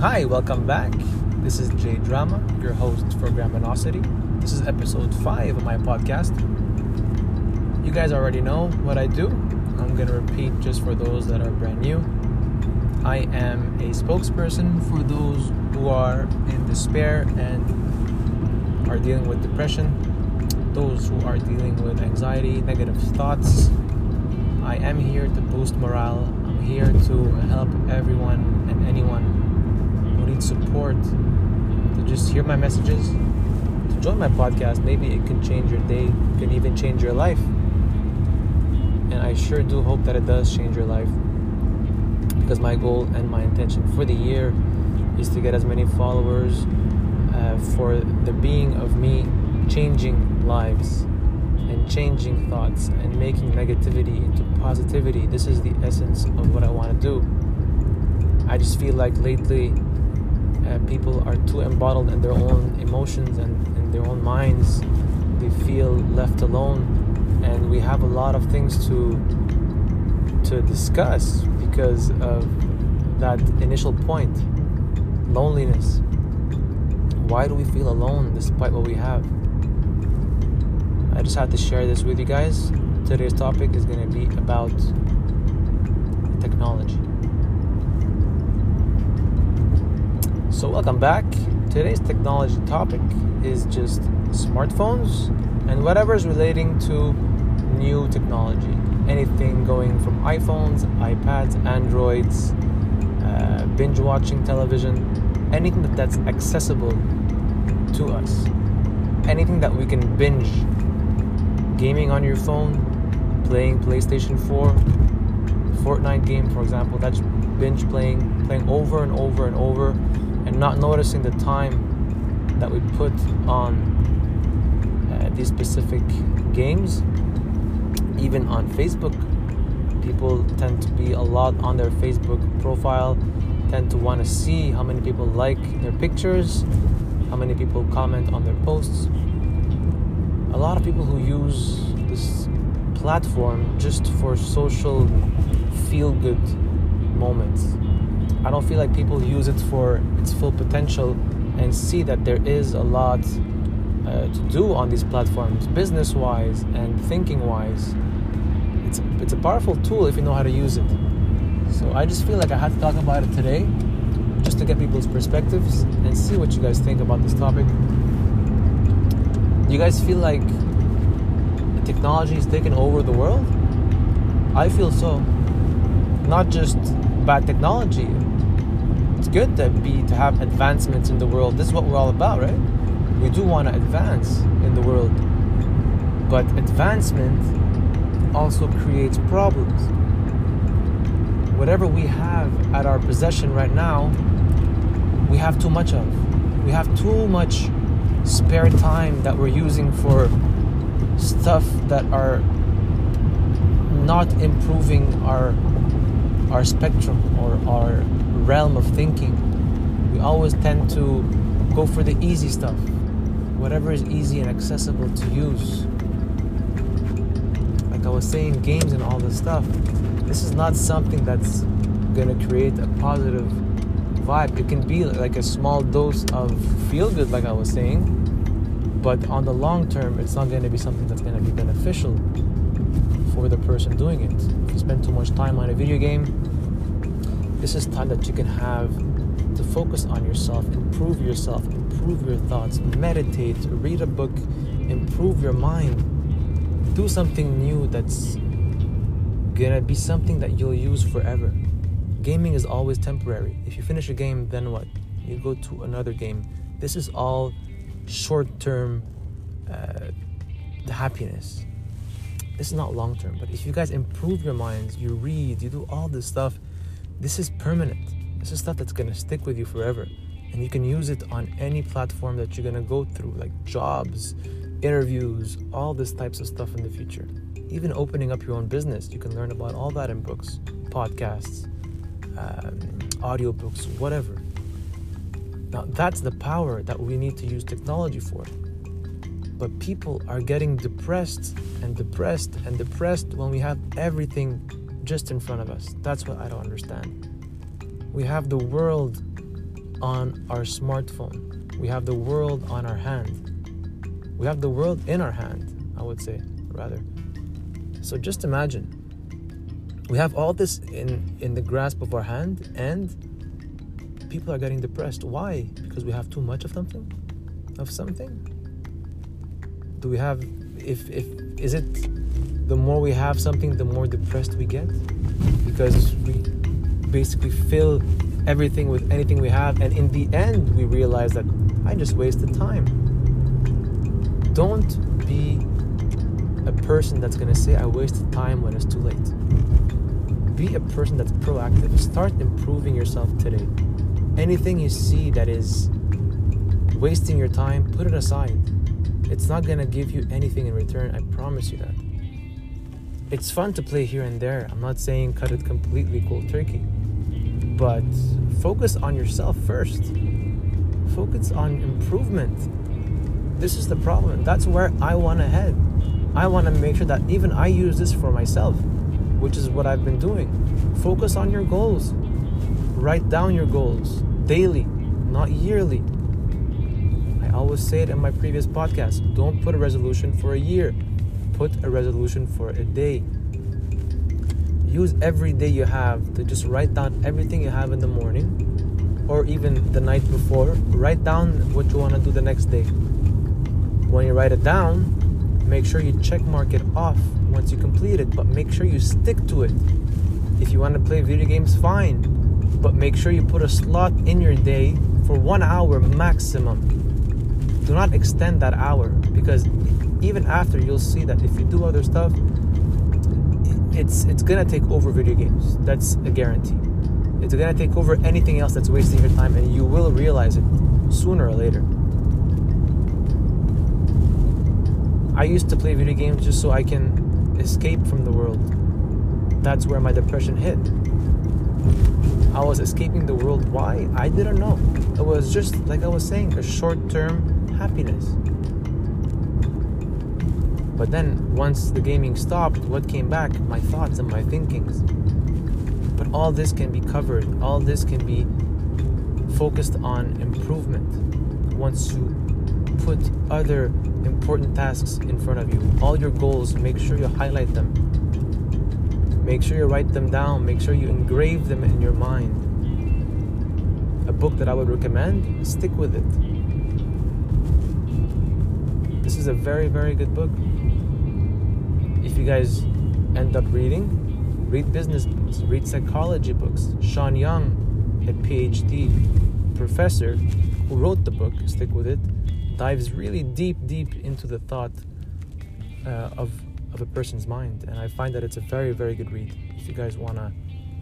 Hi, welcome back. This is Jay Drama, your host for Graminosity. This is episode 5 of my podcast. You guys already know what I do. I'm going to repeat just for those that are brand new. I am a spokesperson for those who are in despair and are dealing with depression, those who are dealing with anxiety, negative thoughts. I am here to boost morale. I'm here to help everyone and anyone need support to just hear my messages, to join my podcast, maybe it can change your day, can even change your life. And I sure do hope that it does change your life. Because my goal and my intention for the year is to get as many followers uh, for the being of me changing lives and changing thoughts and making negativity into positivity. This is the essence of what I want to do. I just feel like lately uh, people are too embottled in their own emotions and in their own minds. They feel left alone, and we have a lot of things to to discuss because of that initial point, loneliness. Why do we feel alone despite what we have? I just had to share this with you guys. Today's topic is going to be about technology. So, welcome back. Today's technology topic is just smartphones and whatever is relating to new technology. Anything going from iPhones, iPads, Androids, uh, binge watching television, anything that, that's accessible to us. Anything that we can binge. Gaming on your phone, playing PlayStation 4, Fortnite game, for example, that's binge playing, playing over and over and over and not noticing the time that we put on uh, these specific games. Even on Facebook, people tend to be a lot on their Facebook profile, tend to want to see how many people like their pictures, how many people comment on their posts. A lot of people who use this platform just for social feel good moments I don't feel like people use it for its full potential and see that there is a lot uh, to do on these platforms, business wise and thinking wise. It's, it's a powerful tool if you know how to use it. So I just feel like I had to talk about it today just to get people's perspectives and see what you guys think about this topic. Do you guys feel like technology is taking over the world? I feel so. Not just bad technology, it's good to be to have advancements in the world. This is what we're all about, right? We do want to advance in the world. But advancement also creates problems. Whatever we have at our possession right now, we have too much of. We have too much spare time that we're using for stuff that are not improving our our spectrum or our realm of thinking, we always tend to go for the easy stuff, whatever is easy and accessible to use. Like I was saying, games and all this stuff, this is not something that's gonna create a positive vibe. It can be like a small dose of feel good, like I was saying, but on the long term, it's not gonna be something that's gonna be beneficial for the person doing it. If you spend too much time on a video game, this is time that you can have to focus on yourself, improve yourself, improve your thoughts, meditate, read a book, improve your mind. Do something new that's gonna be something that you'll use forever. Gaming is always temporary. If you finish a game, then what? You go to another game. This is all short term uh, happiness. This is not long term, but if you guys improve your minds, you read, you do all this stuff, this is permanent. This is stuff that's gonna stick with you forever. And you can use it on any platform that you're gonna go through, like jobs, interviews, all this types of stuff in the future. Even opening up your own business, you can learn about all that in books, podcasts, um, audiobooks, whatever. Now, that's the power that we need to use technology for. But people are getting depressed and depressed and depressed when we have everything just in front of us. That's what I don't understand. We have the world on our smartphone. We have the world on our hand. We have the world in our hand, I would say, rather. So just imagine we have all this in in the grasp of our hand and people are getting depressed. Why? Because we have too much of something? Of something? Do we have if if is it the more we have something the more depressed we get? Because we basically fill everything with anything we have and in the end we realize that I just wasted time. Don't be a person that's gonna say I wasted time when it's too late. Be a person that's proactive. Start improving yourself today anything you see that is wasting your time, put it aside. It's not gonna give you anything in return, I promise you that. It's fun to play here and there. I'm not saying cut it completely cold turkey, but focus on yourself first. Focus on improvement. This is the problem. That's where I want to head. I want to make sure that even I use this for myself, which is what I've been doing. Focus on your goals. Write down your goals daily, not yearly. I always say it in my previous podcast don't put a resolution for a year, put a resolution for a day. Use every day you have to just write down everything you have in the morning or even the night before. Write down what you want to do the next day. When you write it down, make sure you check mark it off once you complete it, but make sure you stick to it. If you want to play video games, fine but make sure you put a slot in your day for one hour maximum. Do not extend that hour because even after you'll see that if you do other stuff, it's it's gonna take over video games. That's a guarantee. It's gonna take over anything else that's wasting your time, and you will realize it sooner or later. I used to play video games just so I can escape from the world. That's where my depression hit. I was escaping the world. Why? I didn't know. It was just, like I was saying, a short term happiness. But then, once the gaming stopped, what came back? My thoughts and my thinkings. But all this can be covered, all this can be focused on improvement once you put other important tasks in front of you. All your goals, make sure you highlight them Make sure you write them down. Make sure you engrave them in your mind. A book that I would recommend, stick with it. This is a very, very good book. If you guys end up reading, read business books, read psychology books. Sean Young, a PhD professor who wrote the book, stick with it, dives really deep, deep into the thought uh, of of a person's mind. And I find that it's a very, very good read. If you guys want to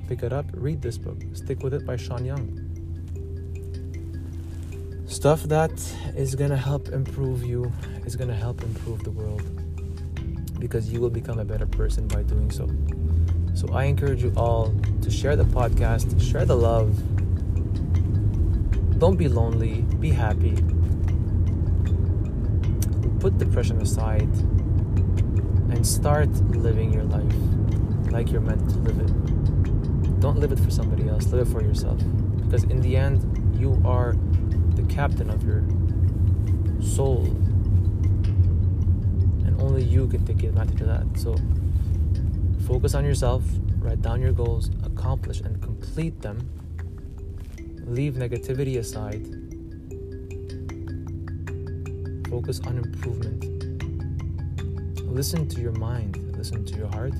pick it up, read this book. Stick with it by Sean Young. Stuff that is going to help improve you, is going to help improve the world because you will become a better person by doing so. So I encourage you all to share the podcast, share the love. Don't be lonely, be happy. Put depression aside and start living your life like you're meant to live it. Don't live it for somebody else, live it for yourself. Because in the end, you are the captain of your soul. And only you can take advantage of that. So focus on yourself, write down your goals, accomplish and complete them. Leave negativity aside. Focus on improvement listen to your mind, listen to your heart.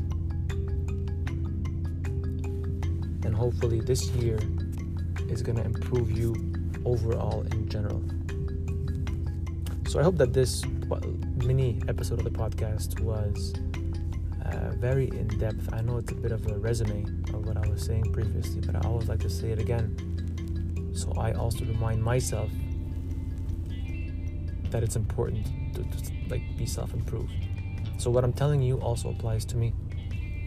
And hopefully, this year is going to improve you overall in general. So, I hope that this mini episode of the podcast was uh, very in depth. I know it's a bit of a resume of what I was saying previously, but I always like to say it again. So, I also remind myself that it's important to, to like be self-improved so, what I'm telling you also applies to me.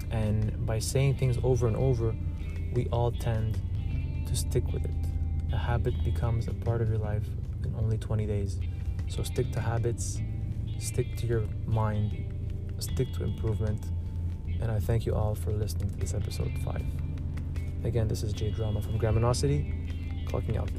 And by saying things over and over, we all tend to stick with it. A habit becomes a part of your life in only 20 days. So, stick to habits, stick to your mind, stick to improvement. And I thank you all for listening to this episode 5. Again, this is Jay Drama from Graminosity, clocking out.